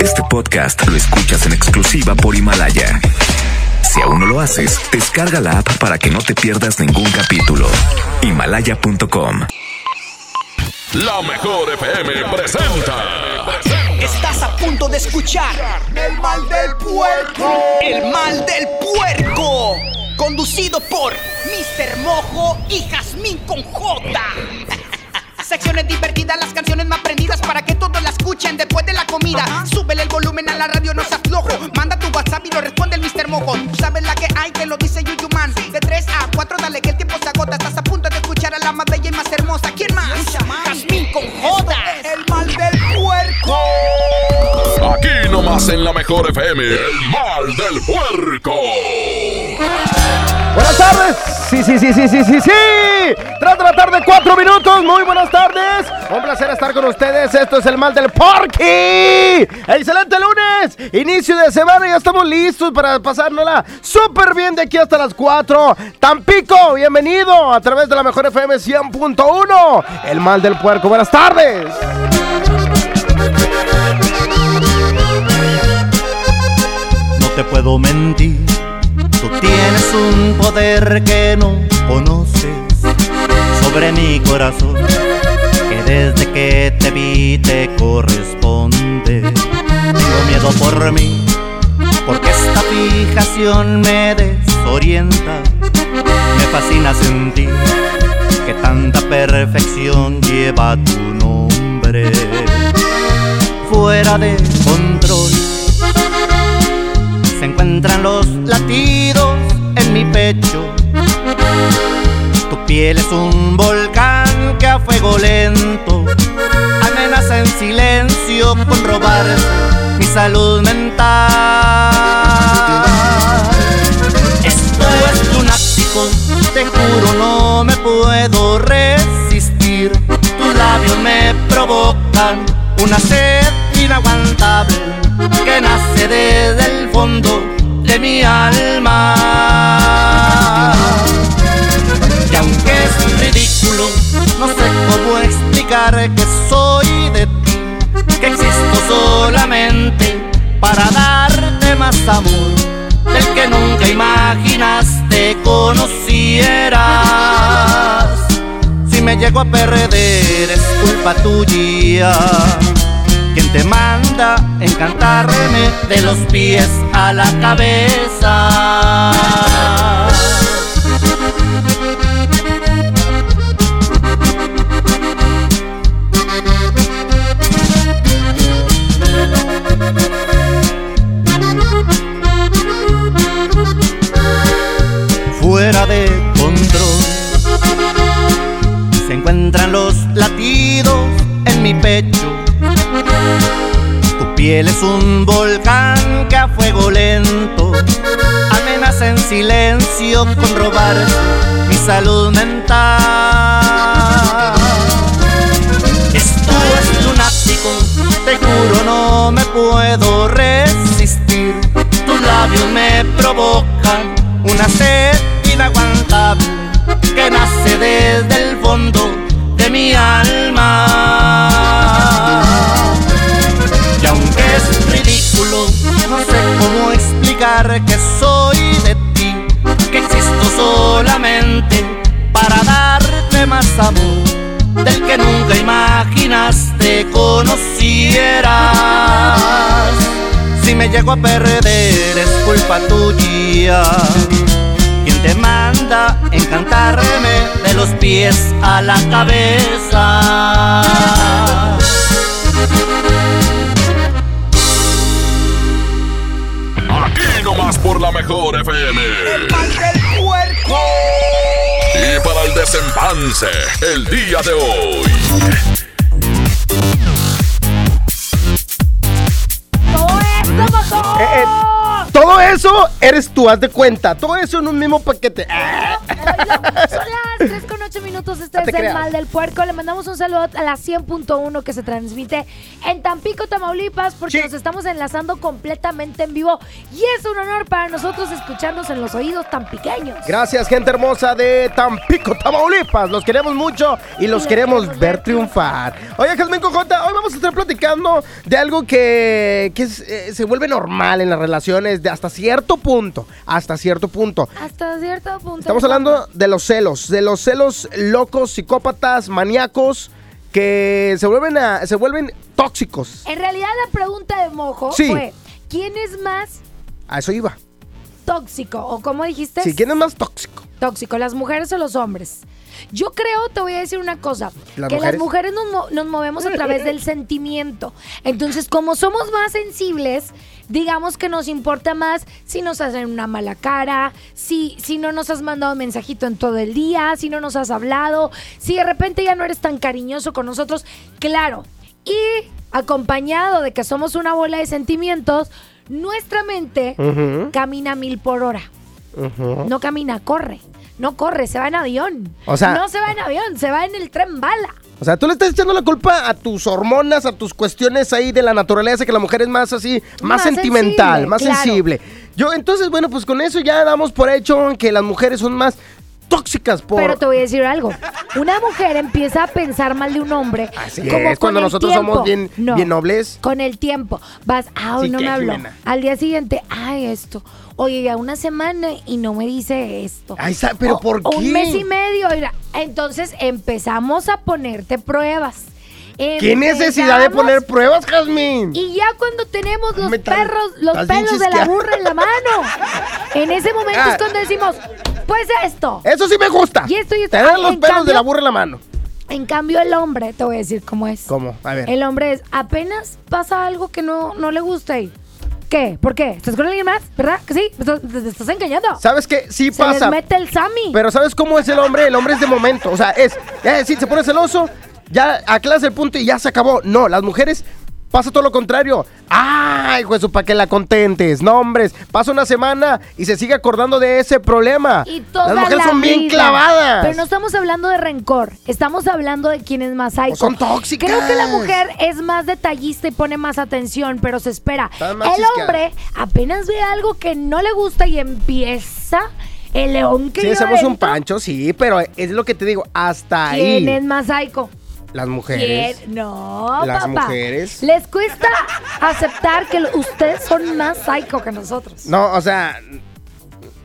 Este podcast lo escuchas en exclusiva por Himalaya. Si aún no lo haces, descarga la app para que no te pierdas ningún capítulo. Himalaya.com. La mejor FM presenta. Estás a punto de escuchar El mal del puerco. El mal del puerco. Conducido por Mr. Mojo y Jazmín con J. Secciones divertidas, las canciones más prendidas para que todos la escuchen después de la comida. Súbele el volumen a la radio, no seas flojo. Manda tu WhatsApp y lo responde el Mr. Mojo. Tú sabes la que hay, que lo dice Yuyu Man. De 3 a 4, dale que el tiempo se agota. Estás a punto de escuchar a la más bella y más hermosa. ¿Quién más? Jazmín con J. El mal del puerco. Aquí nomás en la mejor FM. El mal del puerco. Buenas tardes. Sí, sí, sí, sí, sí, sí, sí. Tras de la tarde, cuatro minutos. Muy buenas tardes. Un placer estar con ustedes. Esto es el mal del Porky. Excelente lunes. Inicio de semana. Ya estamos listos para pasárnosla súper bien de aquí hasta las 4. Tampico, bienvenido a través de la mejor FM 100.1. El mal del puerco. Buenas tardes. Te puedo mentir, tú tienes un poder que no conoces sobre mi corazón, que desde que te vi te corresponde. Tengo miedo por mí, porque esta fijación me desorienta. Me fascina sentir que tanta perfección lleva tu nombre fuera de control Tu piel es un volcán que a fuego lento amenaza en silencio con robarse mi salud mental. Esto es lunático, te juro no me puedo resistir. Tus labios me provocan una sed inaguantable que nace desde el fondo de mi alma. No sé cómo explicar que soy de ti, que existo solamente para darte más amor del que nunca imaginaste conocieras. Si me llego a perder es culpa tuya. Quien te manda encantarme de los pies a la cabeza. Encuentran los latidos en mi pecho. Tu piel es un volcán que a fuego lento amenaza en silencio con robar mi salud mental. Esto es lunático, te juro no me puedo resistir. Tus labios me provocan una sed inaguantable que nace desde el fondo de mi alma. Y aunque es ridículo, no sé cómo explicar que soy de ti, que existo solamente para darte más amor del que nunca imaginaste conocieras. Si me llego a perder es culpa tuya. Quien te manda encantarme de los pies a la cabeza. Aquí nomás por la mejor FM. El mal del puerco. Y para el desempance, el día de hoy. Eh, eh, todo eso eres tú, haz de cuenta. Todo eso en un mismo paquete. Son las 3 con 8 minutos. Este No es el creas. mal del puerco. Le mandamos un saludo a la 100.1 que se transmite en Tampico, Tamaulipas, porque Sí. nos estamos enlazando completamente en vivo. Y es un honor para nosotros escucharnos en los oídos tan pequeños. Gracias, gente hermosa de Tampico, Tamaulipas. Los queremos mucho y los los queremos queremos ver ver triunfar. Oye, Jasmine Cojota, hoy vamos a estar platicando de algo que, que es, eh, se vuelve normal en las relaciones de hasta cierto punto. Hasta cierto punto. Hasta cierto punto. Estamos hablando de los celos, de los celos locos, psicópatas, maníacos, que se vuelven, a- se vuelven tóxicos. En realidad, la pregunta de Mojo Sí. fue: ¿quién es más A eso iba. tóxico? ¿O cómo dijiste? Sí, ¿quién es más tóxico? tóxico, las mujeres o los hombres. Yo creo, te voy a decir una cosa, ¿Las que mujeres? las mujeres nos, mo- nos movemos a través del sentimiento. Entonces, como somos más sensibles, digamos que nos importa más si nos hacen una mala cara, si, si no nos has mandado un mensajito en todo el día, si no nos has hablado, si de repente ya no eres tan cariñoso con nosotros, claro. Y acompañado de que somos una bola de sentimientos, nuestra mente camina mil por hora. No camina, corre. No corre, se va en avión. O sea- no se va en avión, se va en el tren bala. O sea, tú le estás echando la culpa a tus hormonas, a tus cuestiones ahí de la naturaleza, que la mujer es más así, más, Más sentimental, sensible, más claro. sensible. Yo, entonces, bueno, pues con eso ya damos por hecho que las mujeres son más tóxicas por... Pero te voy a decir algo. Una mujer empieza a pensar mal de un hombre. Así como es, cuando nosotros tiempo. somos bien, No, bien nobles. Con el tiempo. Vas, ah, Sí, no ¿qué, me habló. Jimena? Al día siguiente, ay, esto. Oye, ya una semana y no me dice esto. Ay, ¿pero O- por qué? Un mes y medio. mira. Entonces empezamos a ponerte pruebas. ¿Qué necesidad de poner pruebas, Jazmín? Y ya cuando tenemos los Me perros, los pelos de la burra en la mano, en ese momento Ah. es cuando decimos, pues esto. Eso sí me gusta. Y esto y esto. Tener Ah, los en pelos de cambio- la burra en la mano. En cambio, el hombre, te voy a decir cómo es. ¿Cómo? A ver. El hombre es, apenas pasa algo que no, no le gusta y... ¿Qué? ¿Por qué? ¿Estás con alguien más? ¿Verdad? ¿Que sí? ¿Me estás, te, te estás engañando? ¿Sabes qué? Sí Se pasa. les mete el Sammy. Pero ¿sabes cómo es el hombre? El hombre es de momento. O sea, es, ya sí, se pone celoso, ya aclaras el punto y ya se acabó. No, las mujeres pasa todo lo contrario. ¡Ay, eso para que la contentes! No, hombres, pasa una semana y se sigue acordando de ese problema. Y toda las mujeres la son bien clavadas. Pero no estamos hablando de rencor. Estamos hablando de quién es más psycho. son tóxicas. Creo que la mujer es más detallista y pone más atención, pero se espera. El hombre apenas ve algo que no le gusta y empieza el león que Sí, hacemos un pancho, sí, pero es lo que te digo, hasta ahí. ¿Quién es más psycho? Las mujeres. ¿Quién? No, Las papá. mujeres. Les cuesta aceptar que ustedes son más psycho que nosotros. No, o sea,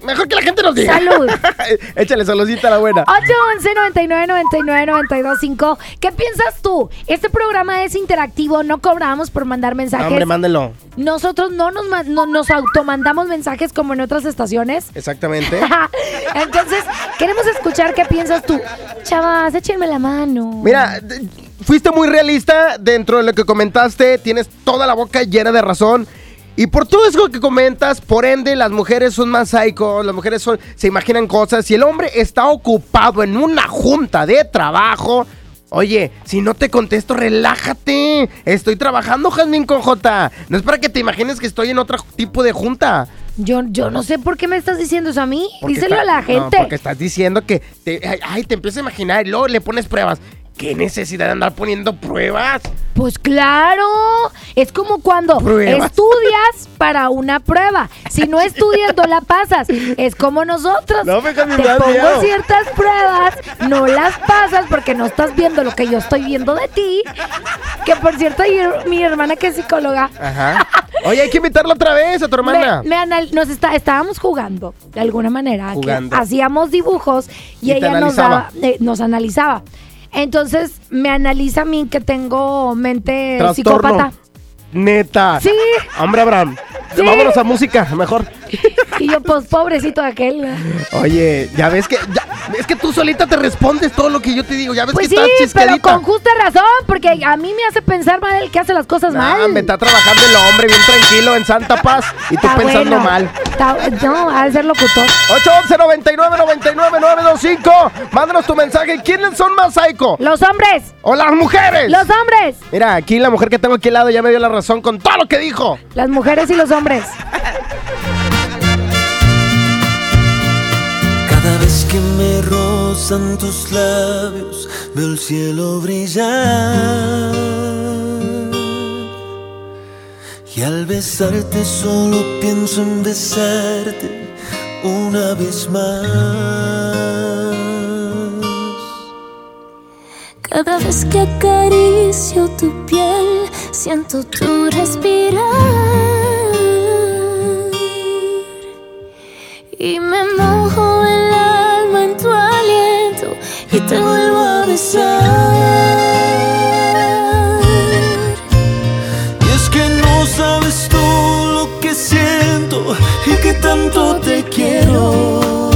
mejor que la gente nos diga. Salud. Échale saludcita a la buena. 811 99 99 925 ¿Qué piensas tú? Este programa es interactivo, no cobramos por mandar mensajes. Hombre, mándelo. Nosotros no nos, no, nos automandamos mensajes como en otras estaciones. Exactamente. Entonces, queremos escuchar qué piensas tú. Chavas, échenme la mano. Mira, fuiste muy realista dentro de lo que comentaste, tienes toda la boca llena de razón. Y por todo eso que comentas, por ende, las mujeres son más psycho, las mujeres son, se imaginan cosas. Si el hombre está ocupado en una junta de trabajo, oye, si no te contesto, relájate. Estoy trabajando, Jasmine con J. No es para que te imagines que estoy en otro tipo de junta. Yo, yo no sé por qué me estás diciendo eso a mí. Porque Díselo está- a la no, gente. porque estás diciendo que te, ay, te empiezas a imaginar y luego le pones pruebas. ¿Qué necesidad de andar poniendo pruebas? Pues claro, es como cuando Pruebas. estudias para una prueba. Si no estudias, no la pasas. Es como nosotros. No, me cambió Te pongo miedo. ciertas pruebas, no las pasas porque no estás viendo lo que yo estoy viendo de ti. Que por cierto, mi hermana que es psicóloga, Ajá. Oye, hay que invitarla otra vez a tu hermana. me, me anal- nos está, estábamos jugando de alguna manera. Jugando. hacíamos dibujos y, Y ella nos, daba, eh, nos analizaba. Entonces me analiza a mí que tengo mente Trastorno. psicópata. Neta. Sí. Hombre, Abraham. Sí. Vámonos a música, mejor. Y yo, pues pobrecito aquel. Oye, ya ves que. ya- es que tú solita te respondes todo lo que yo te digo. Ya ves Pues que sí, estás pero chisquedita. con justa razón, porque a mí me hace pensar mal el que hace las cosas Nah, mal. me está trabajando el hombre bien tranquilo en Santa Paz y tú Está pensando bueno. mal. Está- no, ha de ser locutor. 811 99 99 925 Mándanos tu mensaje. ¿Quiénes son más psycho? Los hombres, ¿O las mujeres? los hombres, Mira, aquí la mujer que tengo aquí al lado ya me dio la razón con todo lo que dijo. las mujeres y los hombres. Que me rozan tus labios, veo el cielo brillar. Y al besarte solo pienso en besarte una vez más. Cada vez que acaricio tu piel, siento tu respirar. Y me mojo y te vuelvo a besar. Y es que no sabes tú lo que siento y que tanto te quiero.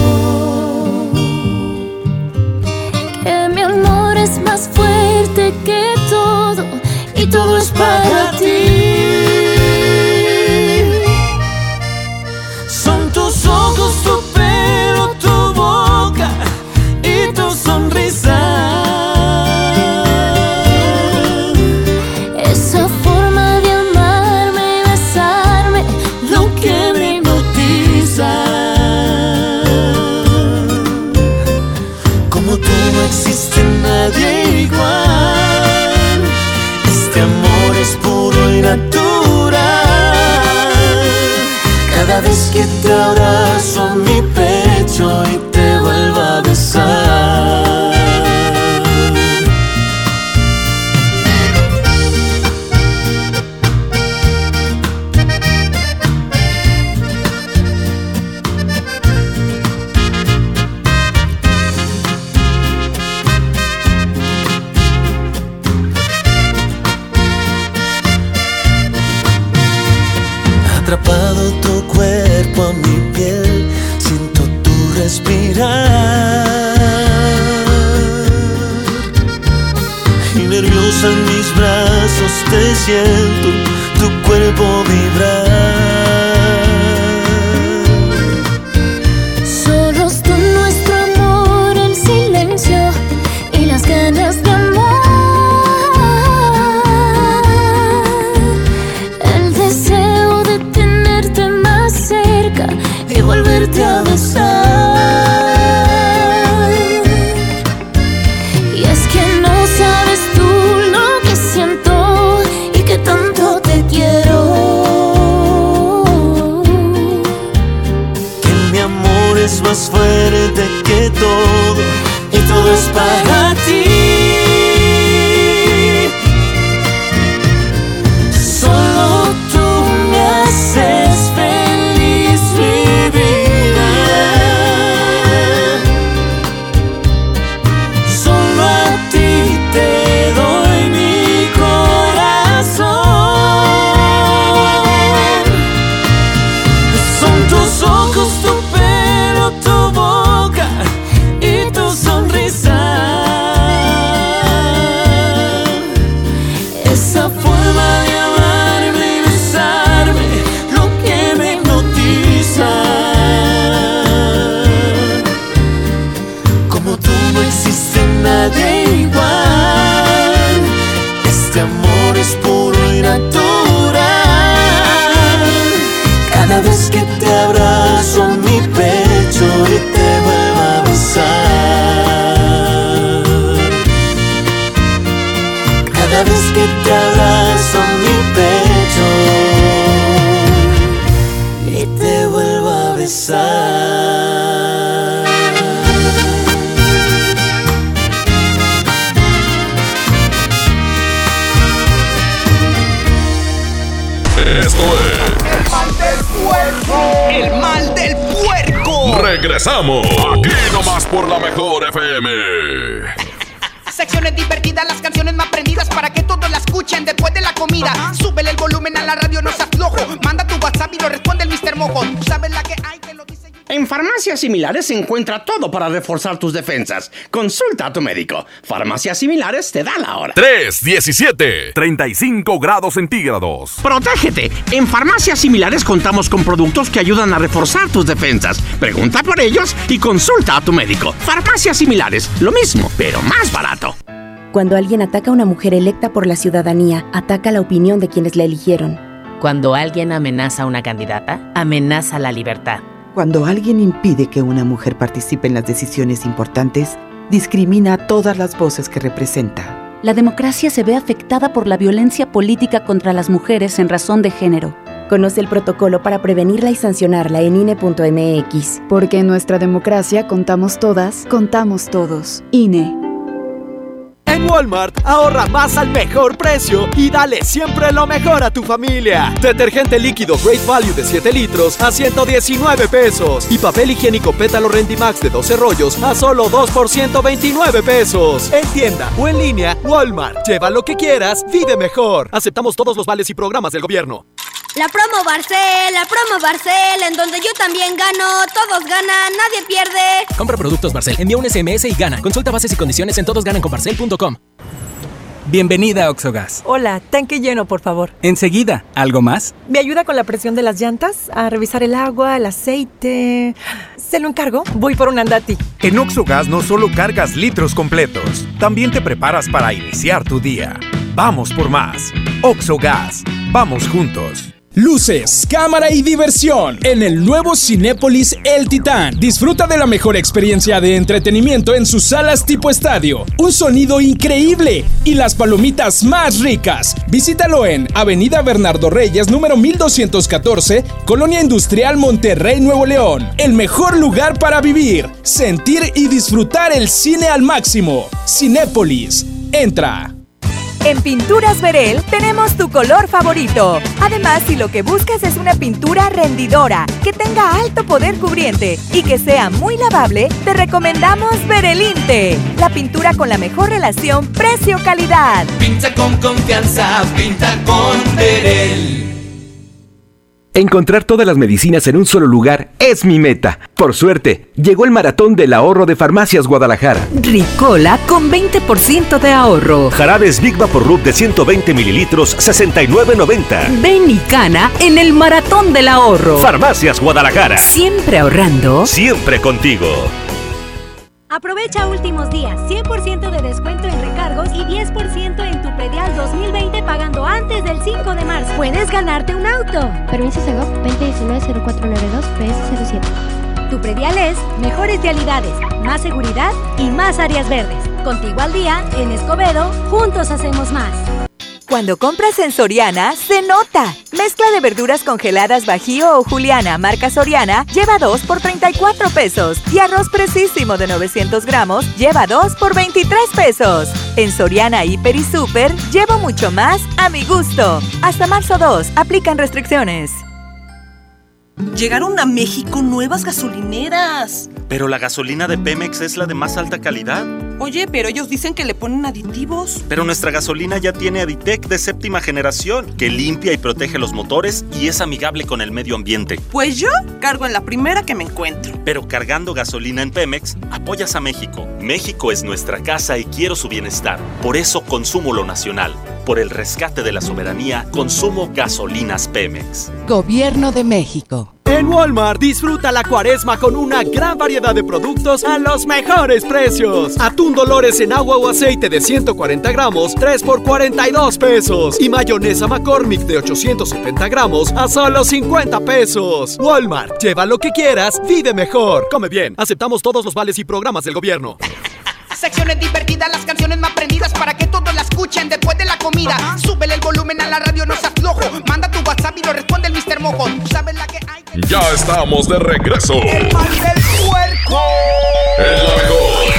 Que mi amor es más fuerte que todo y todo es para ti. Amor es más fuerte que todo y todo es para ti. Regresamos. Aquí nomás por la mejor FM. Secciones divertidas, las canciones más prendidas para que todos la escuchen después de la comida. Súbele el volumen a la radio, no seas flojo. Manda tu WhatsApp y lo responde el Mr. Mojo. Tú sabes la que hay. En farmacias similares se encuentra todo para reforzar tus defensas. Consulta a tu médico. Farmacias similares te da la hora. 3, 17, 35 grados centígrados. Protégete. En farmacias similares contamos con productos que ayudan a reforzar tus defensas. Pregunta por ellos y consulta a tu médico. Farmacias similares, lo mismo, pero más barato. Cuando alguien ataca a una mujer electa por la ciudadanía, ataca la opinión de quienes la eligieron. Cuando alguien amenaza a una candidata, amenaza la libertad. Cuando alguien impide que una mujer participe en las decisiones importantes, discrimina a todas las voces que representa. La democracia se ve afectada por la violencia política contra las mujeres en razón de género. Conoce el protocolo para prevenirla y sancionarla en INE.mx. Porque en nuestra democracia contamos todas, contamos todos. INE. En Walmart, ahorra más al mejor precio y dale siempre lo mejor a tu familia. Detergente líquido Great Value de 7 litros a 119 pesos. Y papel higiénico Pétalo Rendimax de 12 rollos a solo 2 por 129 pesos. En tienda o en línea, Walmart. Lleva lo que quieras, vive mejor. Aceptamos todos los vales y programas del gobierno. La promo Barcel, la promo Barcel, en donde yo también gano, todos ganan, nadie pierde. Compra productos Barcel, envía un SMS y gana. Consulta bases y condiciones en todosgananconbarcel.com. Bienvenida a Oxogas. Hola, tanque lleno, por favor. Enseguida, ¿algo más? ¿Me ayuda con la presión de las llantas? A revisar el agua, el aceite. ¿Se lo encargo? Voy por un andati. En Oxogas no solo cargas litros completos, también te preparas para iniciar tu día. Vamos por más. Oxogas. Vamos juntos. Luces, cámara y diversión en el nuevo Cinépolis El Titán. Disfruta de la mejor experiencia de entretenimiento en sus salas tipo estadio, un sonido increíble y las palomitas más ricas. Visítalo en Avenida Bernardo Reyes, número 1214, Colonia Industrial Monterrey, Nuevo León. El mejor lugar para vivir, sentir y disfrutar el cine al máximo. Cinépolis. Entra. En Pinturas Verel tenemos tu color favorito. Además, si lo que buscas es una pintura rendidora, que tenga alto poder cubriente y que sea muy lavable, te recomendamos Verelinte, la pintura con la mejor relación precio-calidad. Pinta con confianza, pinta con Verel. Encontrar todas las medicinas en un solo lugar es mi meta. Por suerte, llegó el maratón del ahorro de Farmacias Guadalajara. Ricola con 20% de ahorro. Jarabes Big Vaporub de 120 mililitros, 69.90. Ven y cana en el maratón del ahorro. Farmacias Guadalajara. Siempre ahorrando. Siempre contigo. Aprovecha últimos días, 100% de descuento en recargos y 10% en tu predial 2020 pagando antes del 5 de marzo. Puedes ganarte un auto. Permiso Segov 2019-0492 PS07. Tu predial es mejores vialidades, más seguridad y más áreas verdes. Contigo al día, en Escobedo, juntos hacemos más. Cuando compras en Soriana, se nota. Mezcla de verduras congeladas Bajío o Juliana, marca Soriana, lleva 2 por 34 pesos. Y arroz precisísimo de 900 gramos, lleva 2 por 23 pesos. En Soriana, Hiper y Super, llevo mucho más a mi gusto. Hasta marzo 2, aplican restricciones. Llegaron a México nuevas gasolineras. Pero la gasolina de Pemex es la de más alta calidad. Oye, pero ellos dicen que le ponen aditivos. Pero nuestra gasolina ya tiene Aditec de séptima generación, que limpia y protege los motores y es amigable con el medio ambiente. Pues yo cargo en la primera que me encuentro. Pero cargando gasolina en Pemex, apoyas a México. México es nuestra casa y quiero su bienestar. Por eso consumo lo nacional. Por el rescate de la soberanía, consumo gasolinas Pemex. Gobierno de México. En Walmart disfruta la cuaresma con una gran variedad de productos a los mejores precios. Atún Dolores en agua o aceite de 140 gramos, 3 por 42 pesos. Y mayonesa McCormick de 870 gramos a solo 50 pesos. Walmart, lleva lo que quieras, vive mejor. Come bien, aceptamos todos los vales y programas del gobierno. Secciones divertidas, las canciones más prendidas para que todos la escuchen después de la comida. Súbele el volumen a la radio, no seas flojo. Manda tu WhatsApp y lo responde el Mr. Mojo. Tú sabes la que hay. Ya estamos de regreso. El mal del puerco. El la mejor.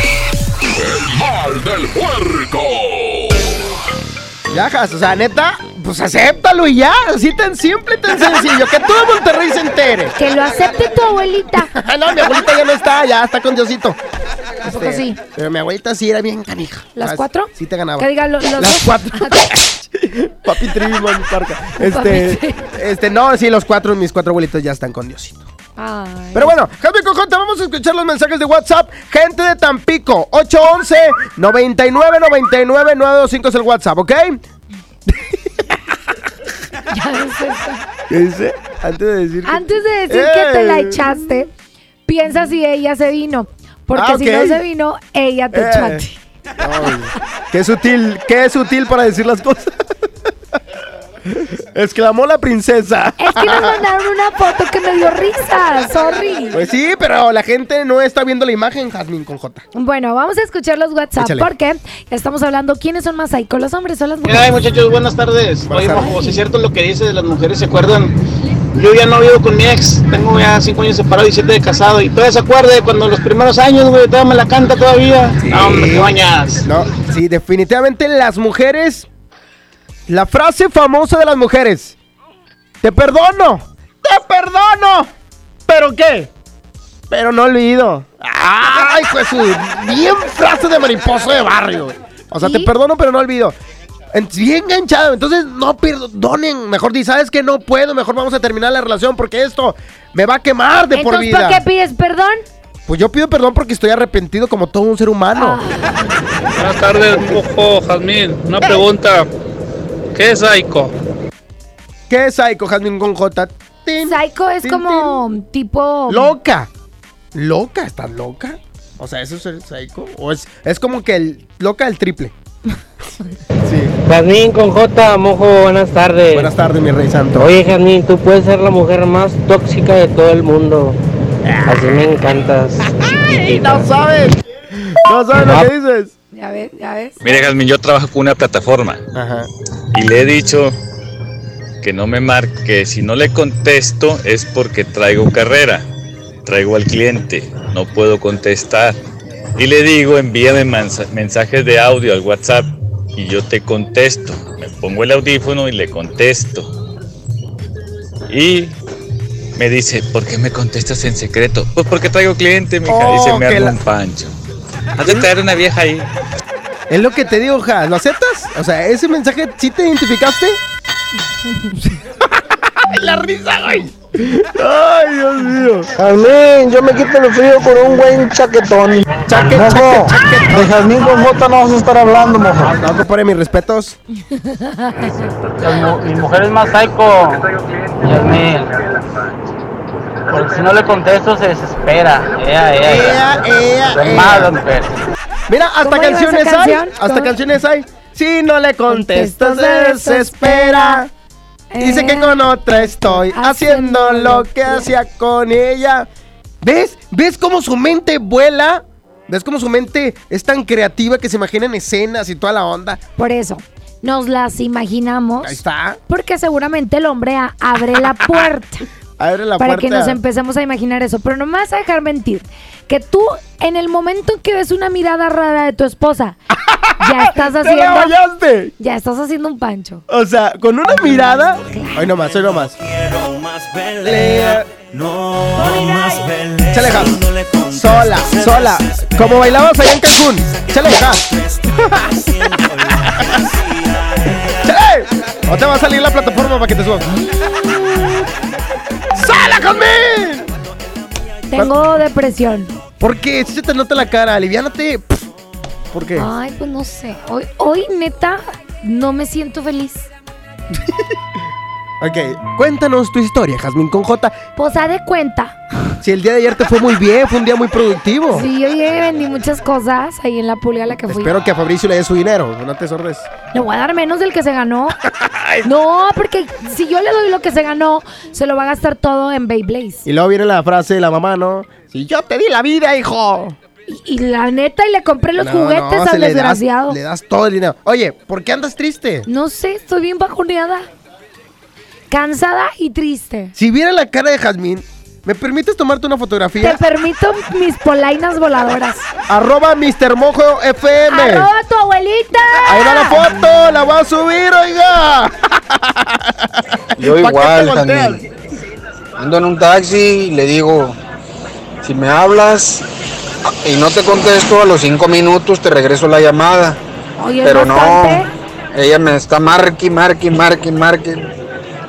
El mal del puerco. O sea, neta, pues acéptalo y ya. Así tan simple, tan sencillo. Que todo Monterrey se entere. Que lo acepte tu abuelita. no, mi abuelita ya no está, ya está con Diosito. ¿A poco sí? Pero mi abuelita sí era bien canija. ¿Las Ah, cuatro? Sí te ganaba. Que digan lo- los Las dos. cuatro. Papi Triviman Parca. Este, este, no, sí, los cuatro, mis cuatro abuelitos ya están con Diosito. Ay. Pero bueno, Javi Cojota, vamos a escuchar los mensajes de WhatsApp. Gente de Tampico, 811-9999-925 es el WhatsApp, ¿ok? ¿Qué dice? Antes de decir que... Antes de decir que te la ¡Eh! echaste, piensa si ella se vino. Porque Ah, si no se vino, ella te Eh. ti. Ay, qué sutil, qué sutil para decir las cosas. Exclamó la princesa. Es que nos mandaron una foto que me dio risa. Sorry. Pues sí, pero la gente no está viendo la imagen, Jasmine con J. Bueno, vamos a escuchar los WhatsApp Échale. porque estamos hablando quiénes son más psycho, los hombres o las mujeres. Ay, muchachos, buenas tardes. Buenas Oye, si es cierto lo que dice de las mujeres, ¿se acuerdan? Yo ya no vivo con mi ex, tengo ya cinco años separado y siete de casado. Y todavía se acuerda de cuando los primeros años, güey, todavía me la canta todavía. No, hombre, qué bañadas. No, sí, definitivamente las mujeres. La frase famosa de las mujeres. Te perdono. Te perdono. ¿Pero qué? Pero no olvido. Ay, pues su bien frase de mariposa de barrio. O sea, te perdono, pero no olvido. En- Bien enganchado. Entonces, no perdonen. Mejor di, ¿sabes que No puedo. Mejor vamos a terminar la relación porque esto me va a quemar de por Entonces, vida. ¿por qué pides perdón? Pues yo pido perdón porque estoy arrepentido como todo un ser humano. Buenas tardes, Mojo, Jazmín. Una pregunta. ¿Qué es Aiko? ¿Qué es Psycho, Jasmine con J? Tin, Psycho es tin, como tipo. Loca. ¿Loca? ¿Estás loca? O sea, ¿eso es el psycho? ¿O es, es como que el loca el triple? Jazmín con J, Mojo, buenas tardes. Buenas tardes, mi rey santo. Oye, Jazmín, tú puedes ser la mujer más tóxica de todo el mundo. Así me encantas. No sabes. No sabes lo que dices. Ya ves, ya ves. Mire, Jasmine, yo trabajo con una plataforma Ajá. y le he dicho que no me marque. Si no le contesto es porque traigo carrera, traigo al cliente, no puedo contestar. Y le digo, envíame mensajes de audio al WhatsApp y yo te contesto. Me pongo el audífono y le contesto. Y me dice, ¿por qué me contestas en secreto? Pues porque traigo cliente, mija. Oh, y se me arma la- un pancho. Has de traer una vieja ahí. Es lo que te digo, Ja. ¿Lo aceptas? O sea, ese mensaje, ¿sí te identificaste? La risa, güey. Ay, Dios mío. Jazmín, yo me quito el frío con un buen chaquetón. Chaque- Mojo, chaque- chaquetón. de Jazmín con J no vas a estar hablando, mojo. No, compadre, mis respetos. Mi mujer es más psycho. Yasmín. Porque si no le contesto se desespera. Ea, ea, Ea. Mira, hasta ¿Cómo iba canciones hay. Hasta canciones hay. Si no le contestas, se desespera. Dice que con otra estoy haciendo lo que hacía con ella. ¿Ves? ¿Ves cómo su mente vuela? ¿Ves cómo su mente es tan creativa que se imagina en escenas y toda la onda? Por eso, nos las imaginamos. Ahí está. Porque seguramente el hombre abre la puerta. Abre la para puerta. que nos empecemos a imaginar eso. Pero no me vas a dejar mentir. Que tú, en el momento en que ves una mirada rara de tu esposa, ya estás ¡Te la haciendo. bañaste! Ya estás haciendo un pancho. O sea, con una mirada. Hoy nomás, hoy nomás. Pelea. Échale, Ja. Sola, sola. Como bailabas allá en Cancún. Échale, Ja. ¡Échale! O te va a salir la plataforma para que te subas. Tengo depresión. ¿Por qué? Si se te nota la cara, aliviánate. ¿Por qué? Ay, pues no sé. Hoy, hoy neta, no me siento feliz. Ok, cuéntanos tu historia, Jazmín con J. Pues haz de cuenta. Si el día de ayer te fue muy bien, fue un día muy productivo. Sí, yo llegué y vendí muchas cosas ahí en la pulga a la que fui. Espero que a Fabricio le dé su dinero, no te sordes. Le voy a dar menos del que se ganó. No, porque si yo le doy lo que se ganó, se lo va a gastar todo en Beyblade. Y luego viene la frase de la mamá, ¿no? Si yo te di la vida, hijo. Y, y la neta, y le compré los No, juguetes no, se al le das- desgraciado. Le das todo el dinero. Oye, ¿por qué andas triste? No sé, estoy bien bajoneada. Cansada y triste. Si viera la cara de Jazmín, ¿me permites tomarte una Te fotografía? permito mis polainas voladoras. Arroba Mr. Mojo FM. ¡Arroba tu abuelita! Ahí va la foto, la voy a subir, oiga. Yo ¿Pa' qué igual, te? Jazmín. Ando en un taxi y le digo, si me hablas y no te contesto, a los cinco minutos te regreso la llamada. Oye, Pero no, bastante. ella me está marque, marque, marque, marque,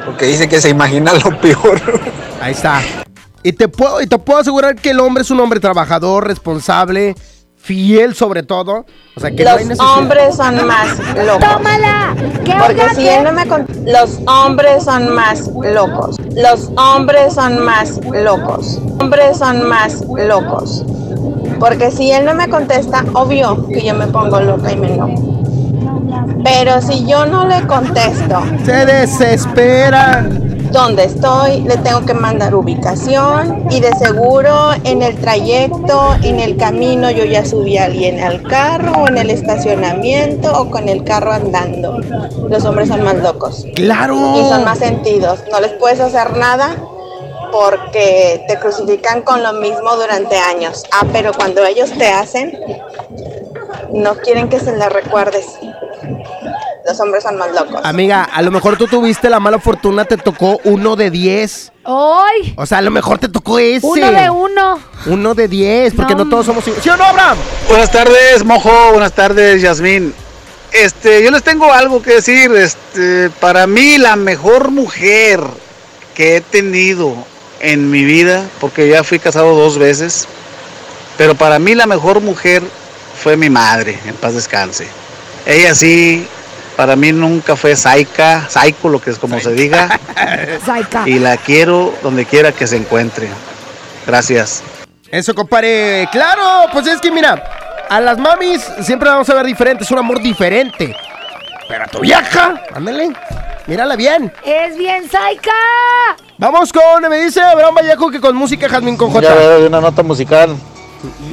porque dice que se imagina lo peor. Ahí está. Y te puedo, y te puedo asegurar que el hombre es un hombre trabajador, responsable, fiel sobre todo. O sea, que no hay Los hombres son más locos. ¡Tómala! ¿Qué Porque si él no me con- los hombres son más locos. Los hombres son más locos. Hombres son más locos. Porque si él no me contesta, obvio que yo me pongo loca y me enojo. Pero si yo no le contesto, Se desesperan. dónde estoy, le tengo que mandar ubicación y de seguro en el trayecto, en el camino yo ya subí a alguien al carro o en el estacionamiento o con el carro andando. Los hombres son más locos. Claro. Y son más sentidos. No les puedes hacer nada porque te crucifican con lo mismo durante años. Ah, pero cuando ellos te hacen, no quieren que se les recuerdes. Los hombres son más locos. Amiga, a lo mejor tú tuviste la mala fortuna, te tocó uno de 10. ¡Ay! O sea, a lo mejor te tocó ese. Uno de uno. Uno de 10, porque no, todos somos iguales. ¿Sí o no, Abraham? Buenas tardes, Mojo. Buenas tardes, Yasmín. Este, yo les tengo algo que decir. Este, para mí la mejor mujer que he tenido en mi vida, porque ya fui casado dos veces, pero para mí la mejor mujer fue mi madre, en paz descanse. Ella sí, para mí nunca fue saica, saico, lo que es como se diga, Zaika. y la quiero donde quiera que se encuentre. Gracias. Eso, compadre. Claro, pues es que mira, a las mamis siempre vamos a ver diferente, es un amor diferente. Pero a tu vieja, ándale, mírala bien. Es bien, Zaika. Vamos con, me dice Abraham Vallejo que con música Jazmín con J. Ya veo una nota musical.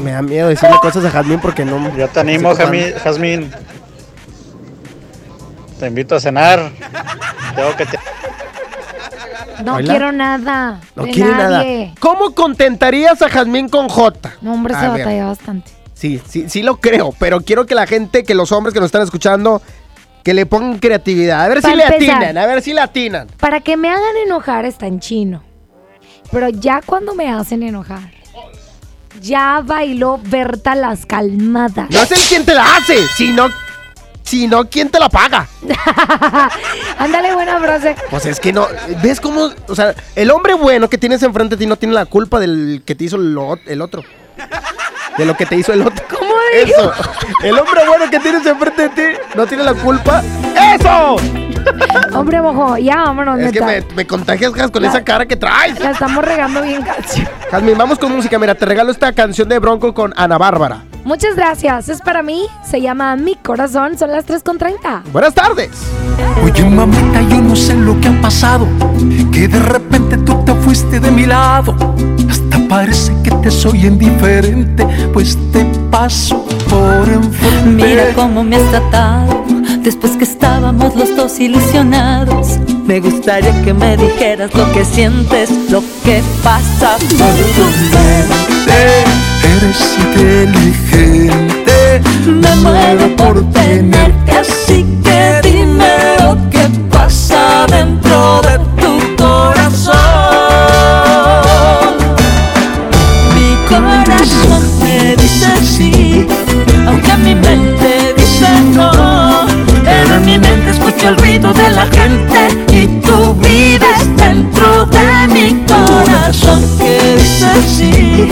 Me da miedo decirle cosas a Jazmín porque no. Ya te animo, Jazmín. Te invito a cenar. Tengo que te- No Hola. quiero nada. No de quiere nada. ¿Cómo contentarías a Jazmín con J? No, hombre, A se ver. batalla bastante. Sí, sí, sí lo creo, pero quiero que la gente, que los hombres que nos están escuchando, que le pongan creatividad. A ver si le atinan, a ver si le atinan. Para que me hagan enojar está en chino. Pero ya cuando me hacen enojar, ya bailó Berta las calmadas. No es el quien te la hace, sino, sino quien te la paga. Ándale, buena frase. Pues es que no, ¿ves cómo? O sea, el hombre bueno que tienes enfrente de ti no tiene la culpa del que te hizo lo- el otro. De lo que te hizo el otro. ¿Cómo Eso. El hombre bueno que tienes enfrente de ti no tiene la culpa. ¡Eso! Hombre, mojo, ya vámonos, Es que me, me contagias Jas, con esa cara que traes. La estamos regando bien gacho. Jazmín, vamos con música. Mira, te regalo esta canción de Bronco con Ana Bárbara. Muchas gracias. Es para mí. Se llama Mi Corazón. Son las 3.30. Buenas tardes. Oye mamita, yo no sé lo que ha pasado, que de repente tú te fuiste de mi lado. Hasta parece que te soy indiferente, pues te paso por enfrente. Mira cómo me has tratado después que estábamos los dos ilusionados. Me gustaría que me dijeras lo que sientes, lo que pasa por tu mente. Eres inteligente, Me muero por tenerte así que dime lo que pasa dentro de tu corazón. Mi corazón me dice sí, aunque mi mente dice no. Pero en mi mente escucho el ruido de la gente y tú vives dentro de mi corazón que dice sí,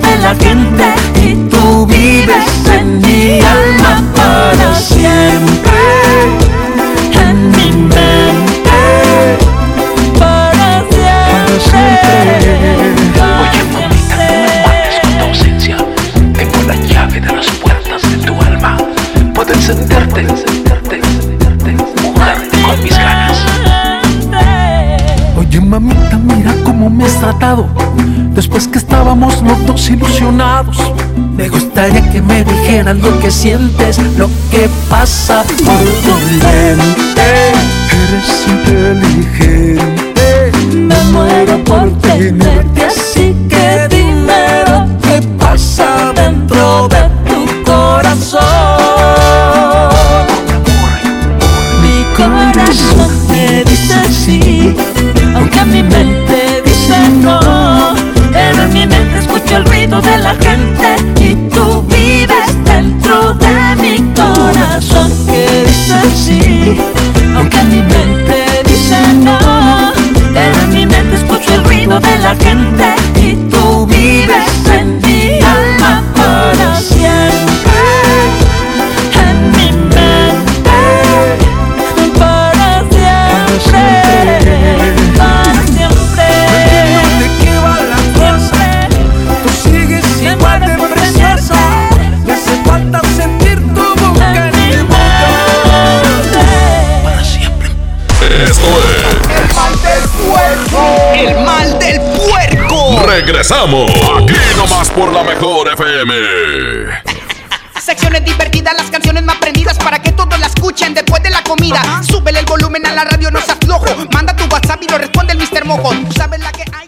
de la gente y tú vives en mi alma para siempre. En mi mente para siempre. Oye mamita, no me mates con tu ausencia. Tengo la llave de las puertas de tu alma. Puedo encenderte, encenderte, encenderte, con mis ganas. Oye mamita, mira cómo me has tratado Después que estábamos los dos ilusionados Me gustaría que me dijeras lo que sientes Lo que pasa por tu mente. Eres inteligente. Me muero por tenerte así que de la gente y tú vives dentro de mi corazón. Que dice sí, Regresamos. Aquí nomás por la mejor FM. Secciones divertidas, las canciones más prendidas para que todos la escuchen después de la comida. Súbele el volumen a la radio, no seas flojo. Manda tu WhatsApp y lo responde el Mr. Mojo. Tú sabes la que hay.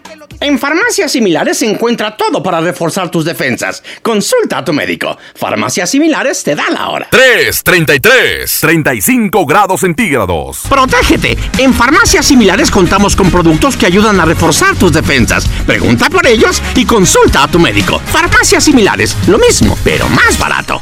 En farmacias similares se encuentra todo para reforzar tus defensas. Consulta a tu médico. Farmacias similares te da la hora. 3, 33, 35 grados centígrados. Protégete. En farmacias similares contamos con productos que ayudan a reforzar tus defensas. Pregunta por ellos y consulta a tu médico. Farmacias similares, lo mismo, pero más barato.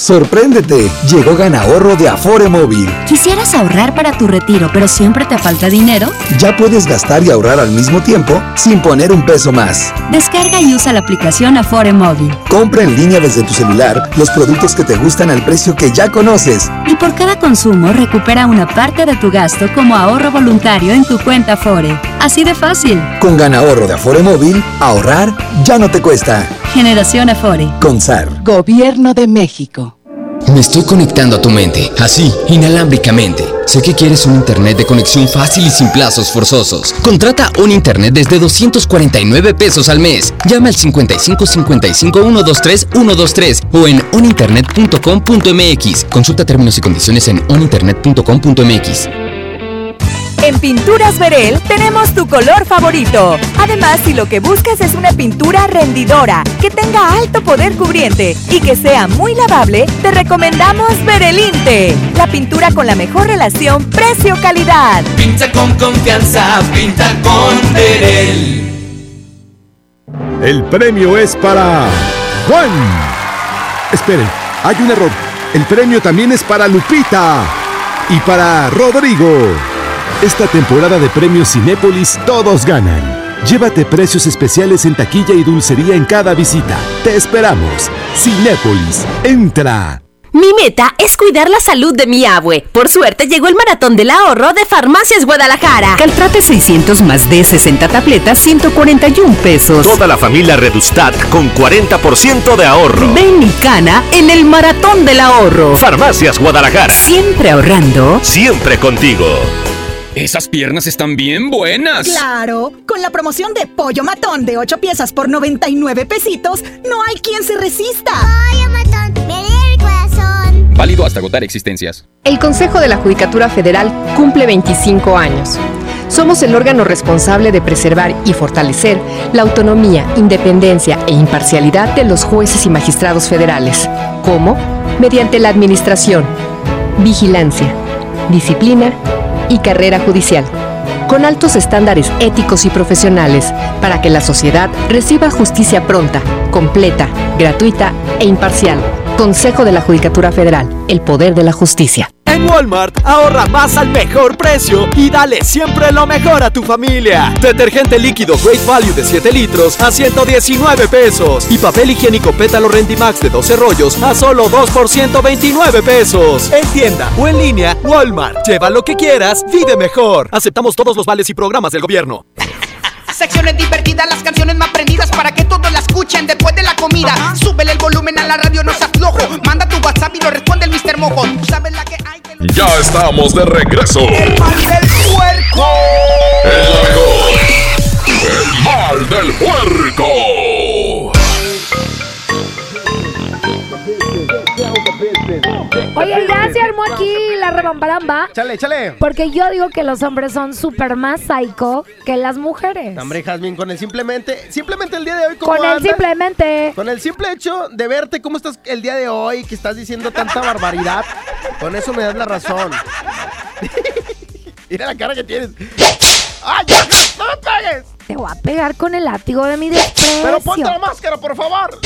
Sorpréndete, llegó Ganahorro de Afore Móvil. ¿Quisieras ahorrar para tu retiro, pero siempre te falta dinero? Ya puedes gastar y ahorrar al mismo tiempo sin poner un peso más. Descarga y usa la aplicación Afore Móvil. Compra en línea desde tu celular los productos que te gustan al precio que ya conoces. Y por cada consumo recupera una parte de tu gasto como ahorro voluntario en tu cuenta Afore. Así de fácil. Con Ganahorro de Afore Móvil, ahorrar ya no te cuesta. Generación Afore. Con SAR. Gobierno de México. Me estoy conectando a tu mente, así, inalámbricamente. Sé que quieres un internet de conexión fácil y sin plazos forzosos. Contrata un internet desde 249 pesos al mes. Llama al 55 55 123 123 o en oninternet.com.mx. Consulta términos y condiciones en oninternet.com.mx. En Pinturas Verel tenemos tu color favorito. Además, si lo que buscas es una pintura rendidora, que tenga alto poder cubriente y que sea muy lavable, te recomendamos Verelinte, la pintura con la mejor relación precio-calidad. Pinta con confianza, pinta con Verel. El premio es para Juan. Esperen, hay un error. El premio también es para Lupita y para Rodrigo. Esta temporada de premios Cinépolis todos ganan. Llévate precios especiales en taquilla y dulcería en cada visita. Te esperamos. Cinépolis, entra. Mi meta es cuidar la salud de mi abue. Por suerte llegó el maratón del ahorro de Farmacias Guadalajara. Caltrate 600 más de 60 tabletas, 141 pesos. Toda la familia Redustat con 40% de ahorro. Ven y cana en el maratón del ahorro. Farmacias Guadalajara. Siempre ahorrando. Siempre contigo. Esas piernas están bien buenas. Claro, con la promoción de pollo matón de 8 piezas por 99 pesitos, no hay quien se resista. Pollo matón, me el corazón. Válido hasta agotar existencias. El Consejo de la Judicatura Federal cumple 25 años. Somos el órgano responsable de preservar y fortalecer la autonomía, independencia e imparcialidad de los jueces y magistrados federales. ¿Cómo? Mediante la administración, vigilancia, disciplina y carrera judicial, con altos estándares éticos y profesionales para que la sociedad reciba justicia pronta, completa, gratuita e imparcial. Consejo de la Judicatura Federal, el poder de la justicia. En Walmart, ahorra más al mejor precio y dale siempre lo mejor a tu familia. Detergente líquido Great Value de 7 litros a 119 pesos. Y papel higiénico Pétalo Rendimax de 12 rollos a solo 2 por 129 pesos. En tienda o en línea, Walmart. Lleva lo que quieras, vive mejor. Aceptamos todos los vales y programas del gobierno. Secciones divertidas, las canciones más prendidas para que todos la escuchen después de la comida. Súbele el volumen a la radio, no seas flojo. Manda tu WhatsApp y lo responde el Mr. Mojo. Tú sabes la que hay. Ya estamos de regreso. Ya se armó aquí la rebambaramba. Chale, chale. Porque yo digo que los hombres son súper más psycho que las mujeres. Hombre, Jazmín, con el simplemente, simplemente el día de hoy, ¿cómo Con el simplemente. Con el simple hecho de verte cómo estás el día de hoy, que estás diciendo tanta barbaridad, con eso me das la razón. Mira la cara que tienes. ¡Ay, ya! ¡No me pegues! Te voy a pegar con el látigo de mi desprecio. Pero ponte la máscara, por favor.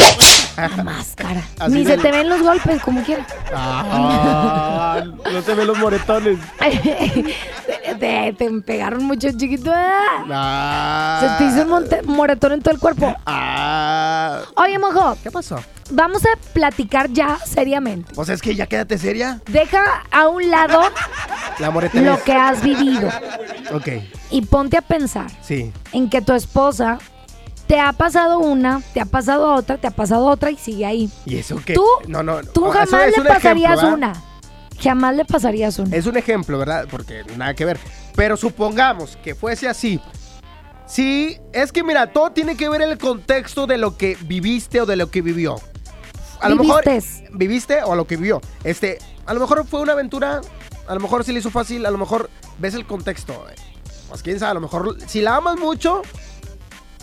La máscara. Así Ni se te ven los golpes, como quieras. Ah, no se ven los moretones. te, te pegaron mucho chiquito. ¿eh? Ah. Se te hizo un moretón en todo el cuerpo. Ah. Oye, mojo. ¿Qué pasó? Vamos a platicar ya seriamente. Pues es que ya quédate seria. Deja a un lado La lo que has vivido Ok, y ponte a pensar sí. en que tu esposa te ha pasado una, te ha pasado otra, te ha pasado otra y sigue ahí. ¿Y eso qué? Tú, no, no, tú no, jamás le un pasarías una. Jamás le pasarías una. Es un ejemplo, ¿verdad? Porque nada que ver. Pero supongamos que fuese así. Sí, es que mira, todo tiene que ver el contexto de lo que viviste o de lo que vivió. A lo mejor viviste o lo que vivió. Este, a lo mejor fue una aventura, a lo mejor sí le hizo fácil, a lo mejor ves el contexto. Pues quién sabe, a lo mejor si la amas mucho,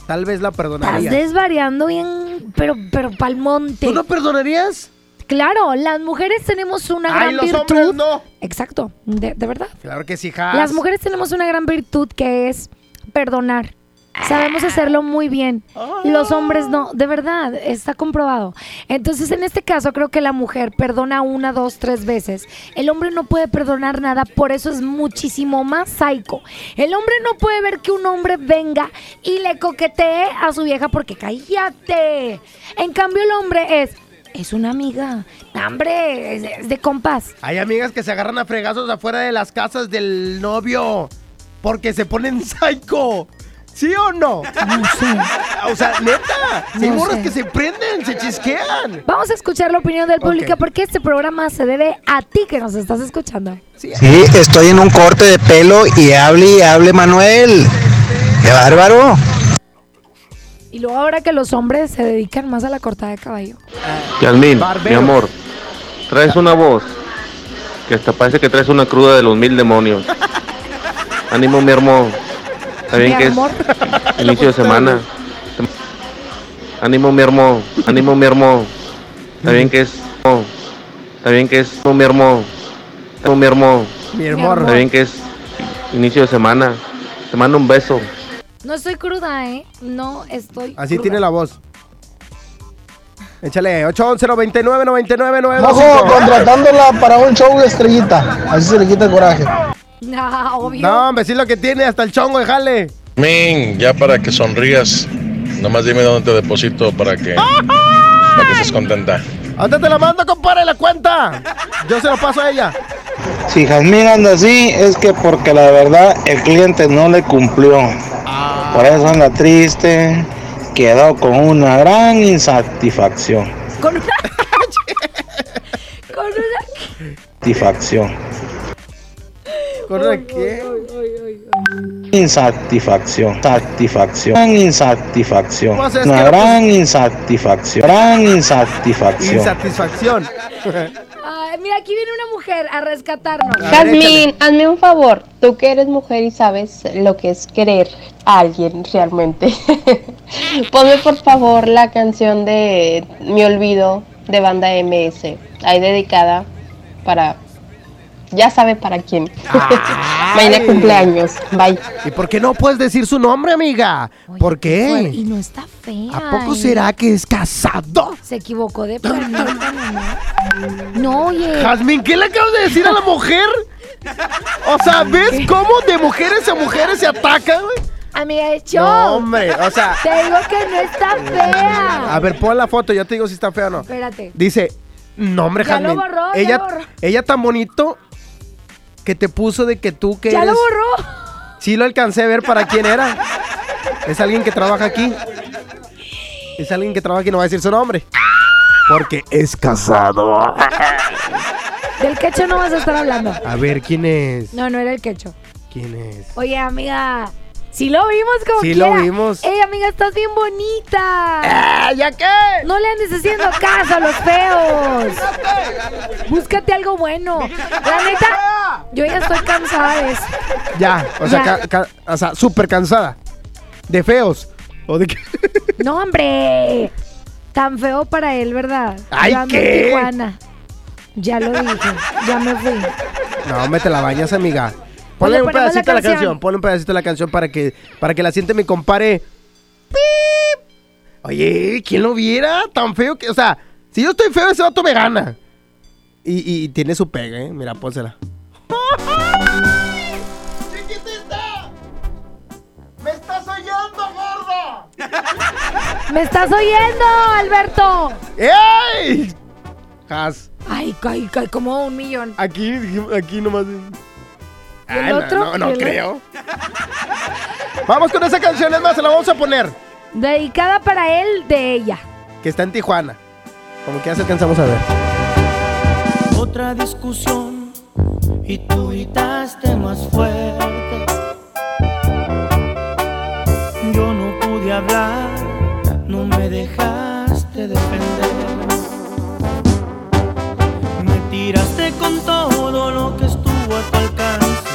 tal vez la Estás perdonarías. desvariando bien, pero, pero pa'l monte. ¿Tú no perdonarías? Claro, las mujeres tenemos una Ay, gran los virtud. hombres no. Exacto, de, de verdad. Claro que sí. Las mujeres tenemos una gran virtud que es perdonar. Sabemos hacerlo muy bien. Los hombres no, de verdad, está comprobado. Entonces, en este caso, creo que la mujer perdona una, dos, tres veces. El hombre no puede perdonar nada, por eso es muchísimo más psycho. El hombre no puede ver que un hombre venga y le coquetee a su vieja porque cállate. En cambio, el hombre es, es una amiga. Hombre, es, es de compas. Hay amigas que se agarran a fregazos afuera de las casas del novio porque se ponen psycho. ¿Sí o no? No sé. O sea, neta. Si hay No morras sé. que se prenden, se chisquean. Vamos a escuchar la opinión del público porque este programa se debe a ti que nos estás escuchando. Sí, estoy en un corte de pelo y hable y hable Manuel. ¡Qué bárbaro! Y luego ahora que los hombres se dedican más a la cortada de caballo. Yasmín, Barbero. mi amor, traes una voz que hasta parece que traes una cruda de los mil demonios. Ánimo, mi hermano. Está bien Mi que es inicio de semana. Ánimo, mi hermano. Ánimo, mi hermano. Está bien que es. Está bien que es. Mi hermano. Ánimo, mi hermano. Mi hermano. Está bien que es inicio de semana. Te mando un beso. No estoy cruda, ¿eh? No estoy. Así cruda. tiene la voz. Échale, 811 99 99 Mojo, contratándola para un show de estrellita. Así se le quita el coraje. No, obvio. No, hombre, sí lo que tiene, hasta el chongo, déjale. Min, ya para que sonrías, nomás dime dónde te deposito para que, para que estés contenta. ¿Dónde te la mando, compadre, la cuenta? Yo se lo paso a ella. Si Jazmín anda así, es que porque la verdad el cliente no le cumplió. Por eso anda triste, quedó con una gran insatisfacción. Con una. Con una. Satisfacción. ¿Con una qué? Insatisfacción. Satisfacción. Gran insatisfacción. Una gran insatisfacción. Gran insatisfacción. Insatisfacción. Ay, mira, aquí viene una mujer a rescatarnos. Jazmín, hazme un favor. Tú que eres mujer y sabes lo que es querer a alguien realmente. Ponme por favor la canción de Mi Olvido de banda MS. Ahí dedicada para. Ya sabe para quién. Mañana cumpleaños. Bye. ¿Y por qué no puedes decir su nombre, amiga? ¿Por Y qué? no está fea. ¿A poco ¿eh? será que es casado? Se equivocó de planeta. No, oye. Jazmín, ¿qué le acabas de decir a la mujer? O sea, ¿ves cómo de mujeres a mujeres se atacan? güey? Amiga de show. No, hombre, o sea- Te digo que no está fea. A ver, pon la foto, yo te digo si está fea o no. Espérate. Dice, no, hombre, Ya lo borró, ya ella, lo borró. ella tan bonito que te puso de que tú que Ya eres... lo borró. Sí lo alcancé a ver para quién era. Es alguien que trabaja aquí. Es alguien que trabaja aquí, no va a decir su nombre. Porque es casado. Del quecho no vas a estar hablando. A ver, ¿quién es? No, no era el quecho. ¿Quién es? Oye, amiga. Sí lo vimos como Sí lo vimos. Ey, amiga, estás bien bonita. ¡Eh, ya qué! No le andes haciendo caso a los feos. Búscate algo bueno. La neta, yo ya estoy cansada de eso. Ya, o sea, Ya. ca- ca- o sea, súper cansada. De feos. ¿O de qué? No, hombre. Tan feo para él, ¿verdad? Ay, Yo ando en ¿qué? Tijuana. Ya lo dije. Ya me fui. No, me te la bañas, amiga. Ponle le un ponemos pedacito de la canción. canción. Ponle un pedacito de la canción para que, para que la siente mi compare. ¡Pip! Oye, ¿quién lo viera? Tan feo que. O sea, si yo estoy feo, ese vato me gana. Y, y tiene su pega, ¿eh? Mira, pónsela. ¡Me estás oyendo, gordo. ¡Me estás oyendo, Alberto! ¡Ey! Has. Ay, ay, ay, como un millón. Aquí, aquí nomás. El otro? No, no creo. vamos con esa canción, es más, se la vamos a poner. Dedicada para él, de ella. Que está en Tijuana. Como que ya se alcanzamos a ver. Otra discusión y tú gritaste más fuerte. Yo no pude hablar, no me dejaste defender. Me tiraste con todo lo que estuvo a tu alcance.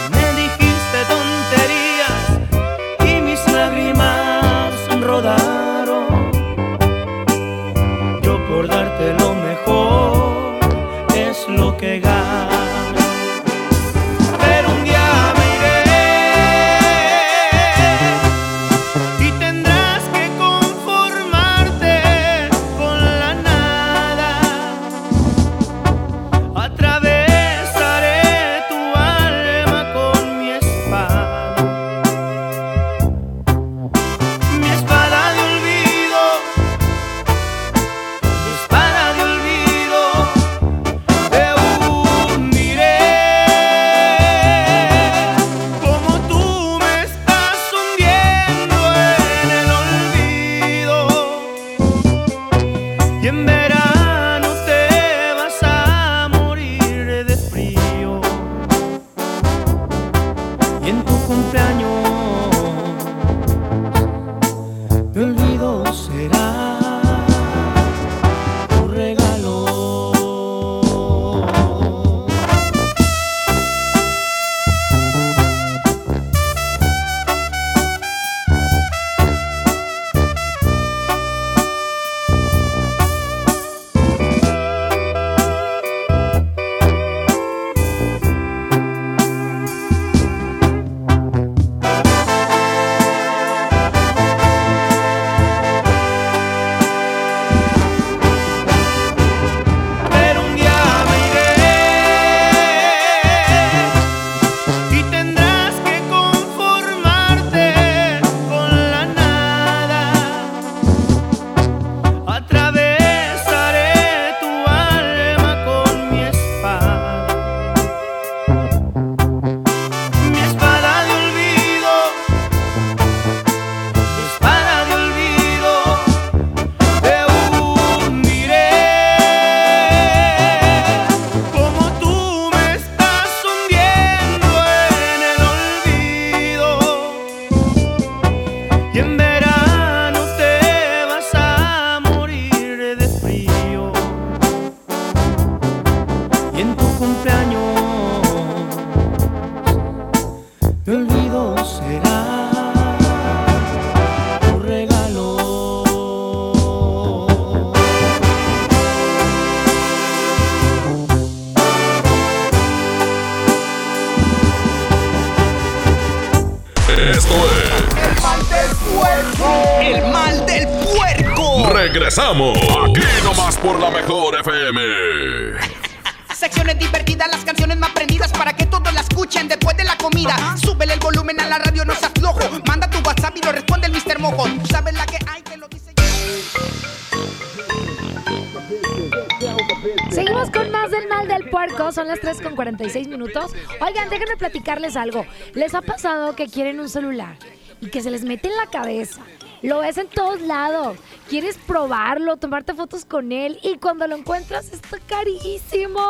Oigan, déjenme platicarles algo. ¿Les ha pasado que quieren un celular y que se les mete en la cabeza? Lo ves en todos lados. Quieres probarlo, tomarte fotos con él y cuando lo encuentras está carísimo.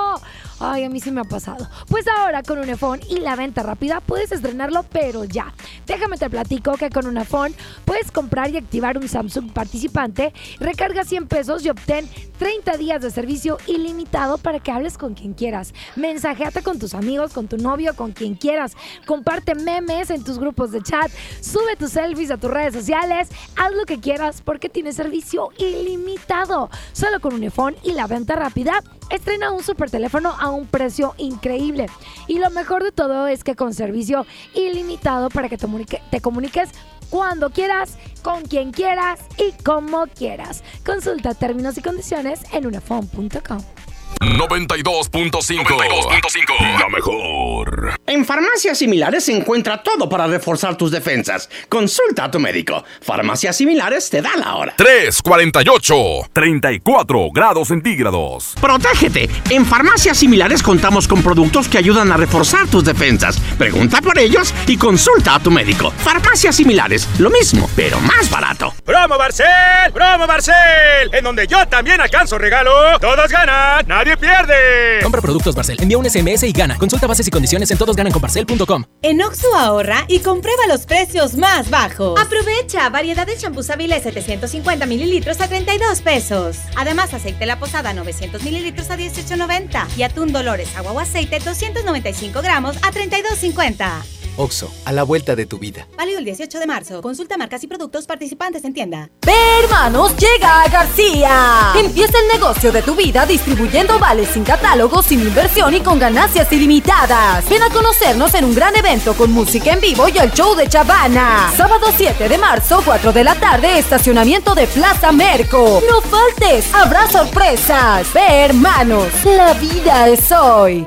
Ay, a mí sí me ha pasado. Pues ahora con Unifón y la venta rápida puedes estrenarlo, pero ya. Déjame te platico que con Unifón puedes comprar y activar un Samsung participante, recarga 100 pesos y obtén 30 días de servicio ilimitado para que hables con quien quieras. Mensajeate con tus amigos, con tu novio, con quien quieras. Comparte memes en tus grupos de chat, sube tus selfies a tus redes sociales, haz lo que quieras porque tienes servicio ilimitado. Solo con Unifón y la venta rápida, estrena un super teléfono a un precio increíble. Y lo mejor de todo es que con servicio ilimitado para que te comuniques cuando quieras, con quien quieras y como quieras. Consulta términos y condiciones en unifón.com. 92.5. La mejor. mejor. En farmacias similares se encuentra todo para reforzar tus defensas. Consulta a tu médico. Farmacias similares te da la hora. 348, 34 grados centígrados. Protégete. En farmacias similares contamos con productos que ayudan a reforzar tus defensas. Pregunta por ellos y consulta a tu médico. Farmacias similares, lo mismo, pero más barato. ¡Promo Barcel! ¡Promo Barcel! En donde yo también alcanzo regalo. Todos ganan, nadie pierde. Compra productos Barcel, envía un SMS y gana. Consulta bases y condiciones en todosgananconbarcel.com. En Oxo ahorra y comprueba los precios más bajos. Aprovecha variedad de champús Avilés 750 mililitros a 32 pesos. Además, aceite La Posada 900 mililitros a 18.90 y atún Dolores agua o aceite 295 gramos a 32.50. Oxo, a la vuelta de tu vida. Válido el 18 de marzo. Consulta marcas y productos participantes en tienda. Hermanos, llega a García. Empieza el negocio de tu vida distribuyendo vales sin catálogo, sin inversión y con ganancias ilimitadas. Ven a conocernos en un gran evento con música en vivo y el show de Chavana. Sábado 7 de marzo, 4 de la tarde, estacionamiento de Plaza Merco. No faltes, habrá sorpresas. Ve, hermanos, la vida es hoy.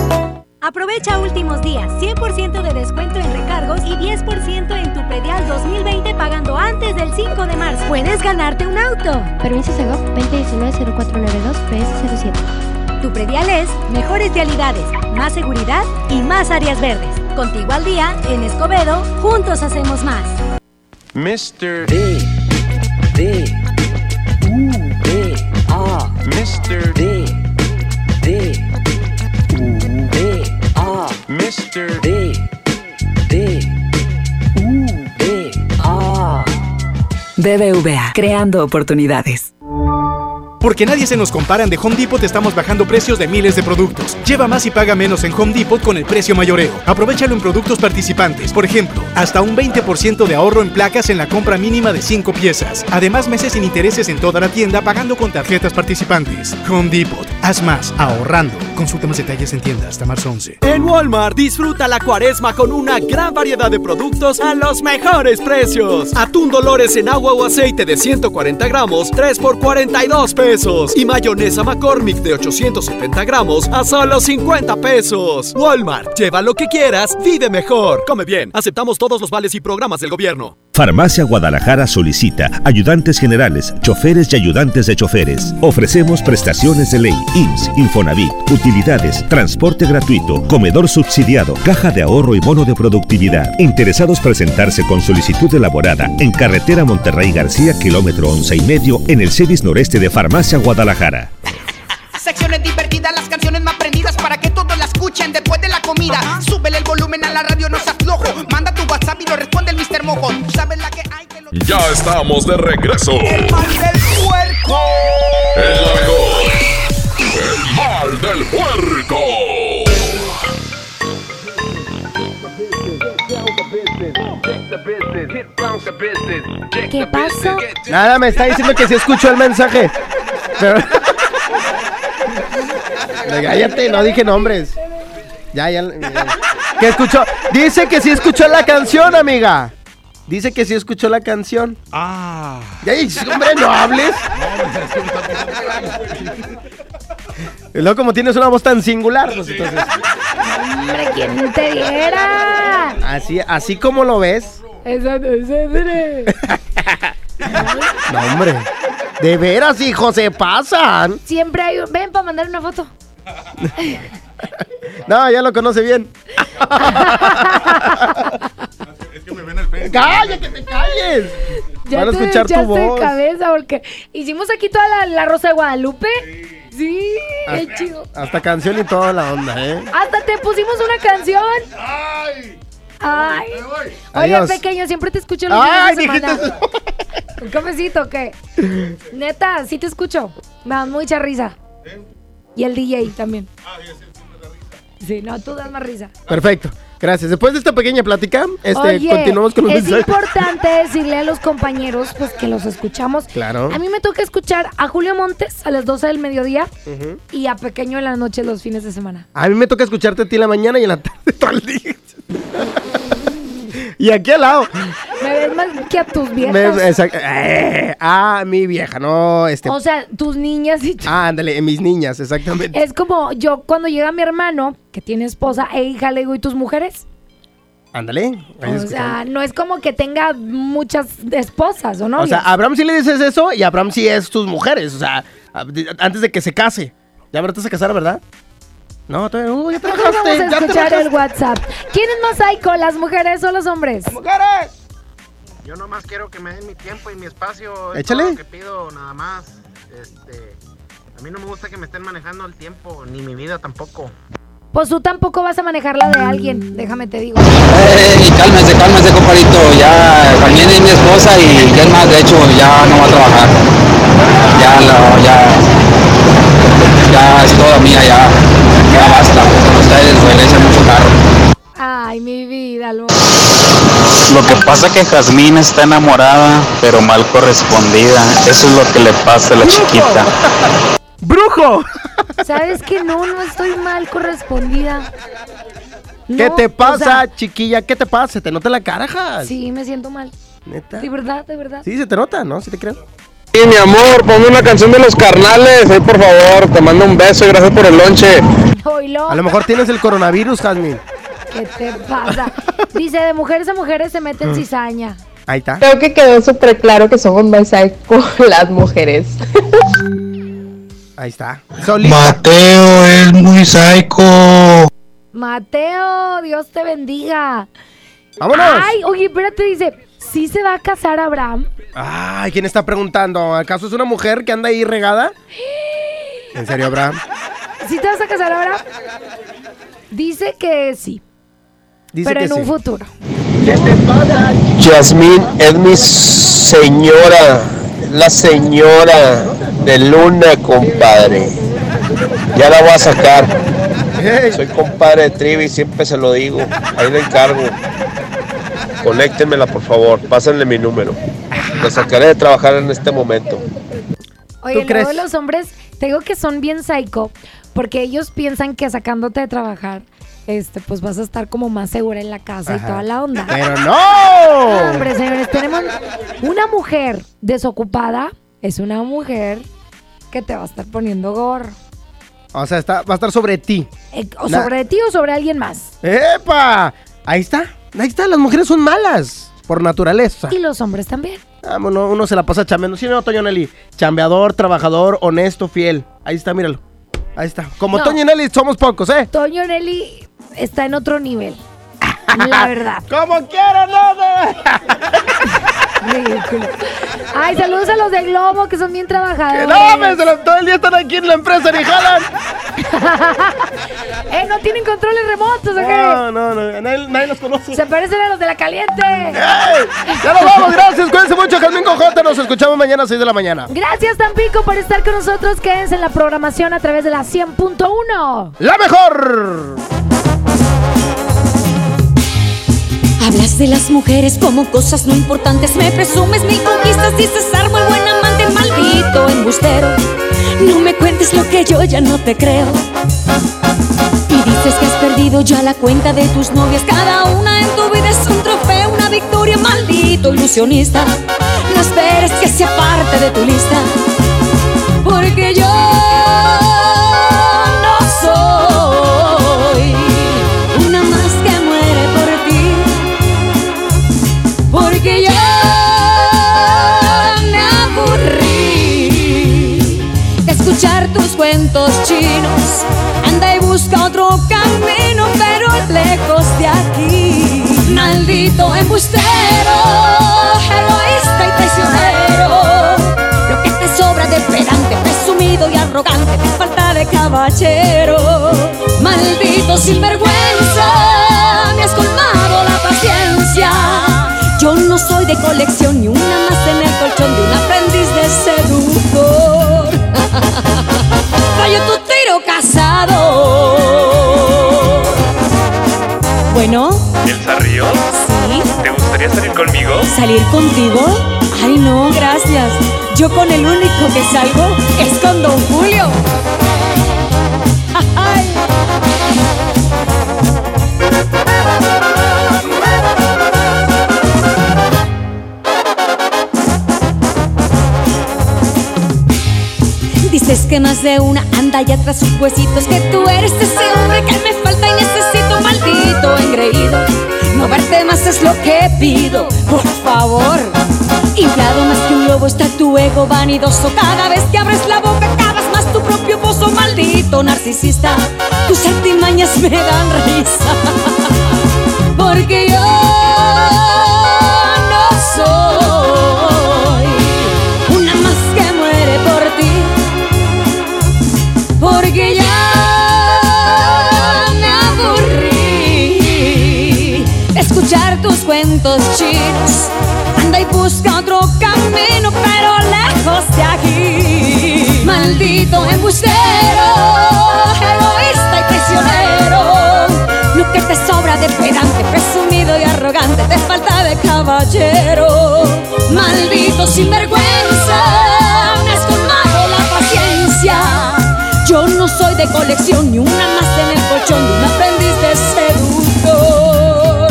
Aprovecha últimos días, 100% de descuento en recargos y 10% en tu predial 2020 pagando antes del 5 de marzo. Puedes ganarte un auto. Permiso Segov 2019-0492 PS07. Tu predial es mejores realidades, más seguridad y más áreas verdes. Contigo al día, en Escobedo, juntos hacemos más. Mr. D. D. U. D. A. Mr. D. D. Mr. D. D. U. D. A. BBVA, creando oportunidades. Porque nadie se nos comparan de Home Depot estamos bajando precios de miles de productos. Lleva más y paga menos en Home Depot con el precio mayoreo. Aprovechalo en productos participantes. Por ejemplo, hasta un 20% de ahorro en placas en la compra mínima de 5 piezas. Además, meses sin intereses en toda la tienda pagando con tarjetas participantes. Home Depot. Haz más ahorrando. Consulta más detalles en tienda hasta marzo 11. En Walmart disfruta la cuaresma con una gran variedad de productos a los mejores precios. Atún Dolores en agua o aceite de 140 gramos, 3 por 42 pesos. Y mayonesa McCormick de 870 gramos a solo 50 pesos. Walmart, lleva lo que quieras, vive mejor. Come bien, aceptamos todos los vales y programas del gobierno. Farmacia Guadalajara solicita ayudantes generales, choferes y ayudantes de choferes. Ofrecemos prestaciones de ley, IMSS, Infonavit, utilidades, transporte gratuito, comedor subsidiado, caja de ahorro y bono de productividad. Interesados presentarse con solicitud elaborada en carretera Monterrey García, kilómetro once y medio, en el CEDIS noreste de Farmacia Guadalajara. Secciones divertidas, las canciones más prendidas para que todos la escuchen después de la comida. Súbele el volumen a la radio, no seas flojo. Manda tu WhatsApp y lo responde el Mr. Mojo. Tú sabes la que hay. Ya estamos de regreso. El mal del puerco. El la mejor. El mal del puerco. ¿Qué pasó? Nada, me está diciendo que sí escuchó el mensaje. Pero... Cállate, no dije nombres. Ya, ya. ya. ¿Qué escuchó? Dice que sí escuchó la canción, amiga. Dice que sí escuchó la canción. Ah. Ya, hombre, no hables. Y luego como tienes una voz tan singular, pues entonces. Hombre, ¿quién te diera? Así, así como lo ves. Eso no es hombre. No, hombre. De veras, hijo, se pasan. Siempre hay un... Ven para mandar una foto. No, ya lo conoce bien. ¡Calla, que te calles! Ya Van a te escuchar tu echaste de voz. cabeza porque hicimos aquí toda la, la Rosa de Guadalupe. Sí, Ah. qué chido. Hasta canción y toda la onda, ¿eh? Hasta te pusimos una canción. ¡Ay! Ay. Oye, Adiós. pequeño, siempre te escucho los Ay, fines de semana. dijiste ¿Un cafecito qué? Neta, sí te escucho. Me da mucha risa. Y el DJ también. Sí, no, tú das más risa. Perfecto. Gracias. Después de esta pequeña plática, este, Oye, continuamos con los es mensajes. importante decirle a los compañeros pues que los escuchamos. Claro. A mí me toca escuchar a Julio Montes a las 12 del mediodía Ujú. y a Pequeño en la noche los fines de semana. A mí me toca escucharte a ti en la mañana y en la tarde todo el día. Y aquí al lado. Me ves más que a tus viejas. Me- exact- eh, ah, mi vieja, no, este. O sea, tus niñas y ah, ándale, mis niñas, exactamente. Es como yo cuando llega mi hermano, que tiene esposa e hija, le digo, ¿y tus mujeres? Ándale. ahí O escuchamos. sea, no es como que tenga muchas esposas o no. O sea, a Abraham sí le dices eso y Abraham sí es tus mujeres. O sea, a- antes de que se case. Ya ahora te vas a casar, ¿verdad? No, todavía no, ya te Vamos a escuchar el WhatsApp. ¿Quién es más psycho, las mujeres o los hombres? ¡Mujeres! Yo nomás quiero que me den mi tiempo y mi espacio. es Échale. lo que pido nada más. Este, a mí no me gusta que me estén manejando el tiempo, ni mi vida tampoco. Pues tú tampoco vas a manejar la de alguien, déjame te digo. Ey, cálmese, cálmese, compadrito. Ya también es mi esposa y ya es más, de hecho, ya no va a trabajar. Ya, la- ya, ya es toda mía, ya, ya basta. Ustedes mucho carro. Ay, mi vida, lo... Lo que pasa es que Jazmín está enamorada, pero mal correspondida. Eso es lo que le pasa a la chiquita. ¡Brujo! ¿Sabes que no? No estoy mal correspondida. ¿Qué No, te o pasa, sea, chiquilla? ¿Qué te pasa? ¿Se te nota la cara, Jas? sí, me siento mal. ¿Neta? De verdad, de verdad. Sí, se te nota, ¿no? Sí te creo. Sí, mi amor, ponme una canción de los carnales, ahí por favor, te mando un beso y gracias por el lonche. A lo mejor tienes el coronavirus, Jasmine. ¿qué te pasa? Dice, de mujeres a mujeres se Mm. meten cizaña. Ahí está. Creo que quedó súper claro que somos más psycho las mujeres. Ahí está. Solita. Mateo es muy psycho. Mateo, Dios te bendiga. ¡Vámonos! Ay, oye, espérate, dice, ¿sí se va a casar Abraham? Ay, ¿quién está preguntando? ¿Acaso es una mujer que anda ahí regada? ¿En serio, Abraham? ¿Sí te vas a casar Abraham? Dice que sí, Dice pero que en un futuro. Yasmín es mi señora, la señora de Luna, compadre. Ya la voy a sacar. Soy compadre de Trivi, siempre se lo digo. Ahí le encargo. Conéctenmela, por favor. Pásenle mi número. La sacaré de trabajar en este momento. Oye, ¿Tú crees? luego los hombres, te digo que son bien psycho, porque ellos piensan que sacándote de trabajar, este, pues vas a estar como más segura en la casa Ajá. y toda la onda. ¡Pero No, no! hombre, señores, tenemos una mujer desocupada, es una mujer que te va a estar poniendo gorro. O sea, está, va a estar sobre ti. Eh, o La- sobre ti o sobre alguien más. ¡Epa! Ahí está. Ahí está. Las mujeres son malas. Por naturaleza. Y los hombres también. Vámonos, uno se la pasa chambeando. Sí, no, Toño Nelly. Chambeador, trabajador, honesto, fiel. Ahí está, míralo. Ahí está. Como No. Toño Nelly somos pocos, ¿eh? Toño Nelly está en otro nivel. La verdad. Como quiera, no, Ridículo. Ay, saludos a los de Globo que son bien trabajadores. No, me, se todo el día están aquí en la empresa ni jalan. eh, no tienen controles remotos. No, no, no. Nadie, nadie los conoce. Se parecen a los de la caliente. Ya nos vamos, gracias. Cuídense mucho, Jasmine Cojota. Nos escuchamos mañana a 6 de la mañana. Gracias, Tampico, por estar con nosotros. Quédense en la programación a través de la 100.1. ¡La mejor! Hablas de las mujeres como cosas no importantes, me presumes mil conquistas, dices muy buen amante, maldito embustero. No me cuentes lo que yo ya no te creo. Dices que has perdido ya la cuenta de tus novias, cada una en tu vida es un trofeo, una victoria, maldito ilusionista. No esperes que sea parte de tu lista, porque yo no soy una más que muere por ti. Porque ya me aburrí de escuchar tus cuentos chinos. Anda y busca camino, pero lejos de aquí. Maldito embustero, egoísta y traicionero. Lo que te sobra de pedante, presumido y arrogante, te falta de caballero. Maldito sinvergüenza, me has colmado la paciencia. Yo no soy de colección ni una más en el colchón de un aprendiz de seductor. Fallo tu tiro casado. Bueno, ¿Elsa Ríos? sí. ¿Te gustaría salir conmigo? ¿Salir contigo? Ay, no, gracias. Yo con el único que salgo es con Don Julio. Ay. Que más de una anda ya tras sus huesitos Que tú eres ese hombre que me falta y necesito Maldito engreído. No verte más es lo que pido Por favor. Inflado más que un lobo está tu ego vanidoso. Cada vez que abres la boca cavas más tu propio pozo Maldito narcisista. Tus artimañas me dan risa Porque Maldito embustero, egoísta y traicionero. Lo que te sobra de pedante, presumido y arrogante, te falta de caballero. Maldito sinvergüenza, me has colmado la paciencia. Yo no soy de colección, ni una más en el colchón de un aprendiz de seductor.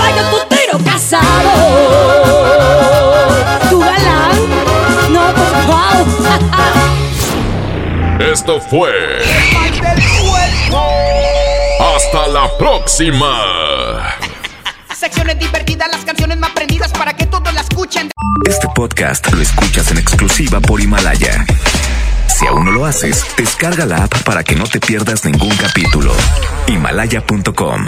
Vaya tu casado, Esto fue. Hasta la próxima. Secciones divertidas, las canciones más prendidas para que todos la escuchen. Este podcast lo escuchas en exclusiva por Himalaya. Si aún no lo haces, descarga la app para que no te pierdas ningún capítulo. Himalaya.com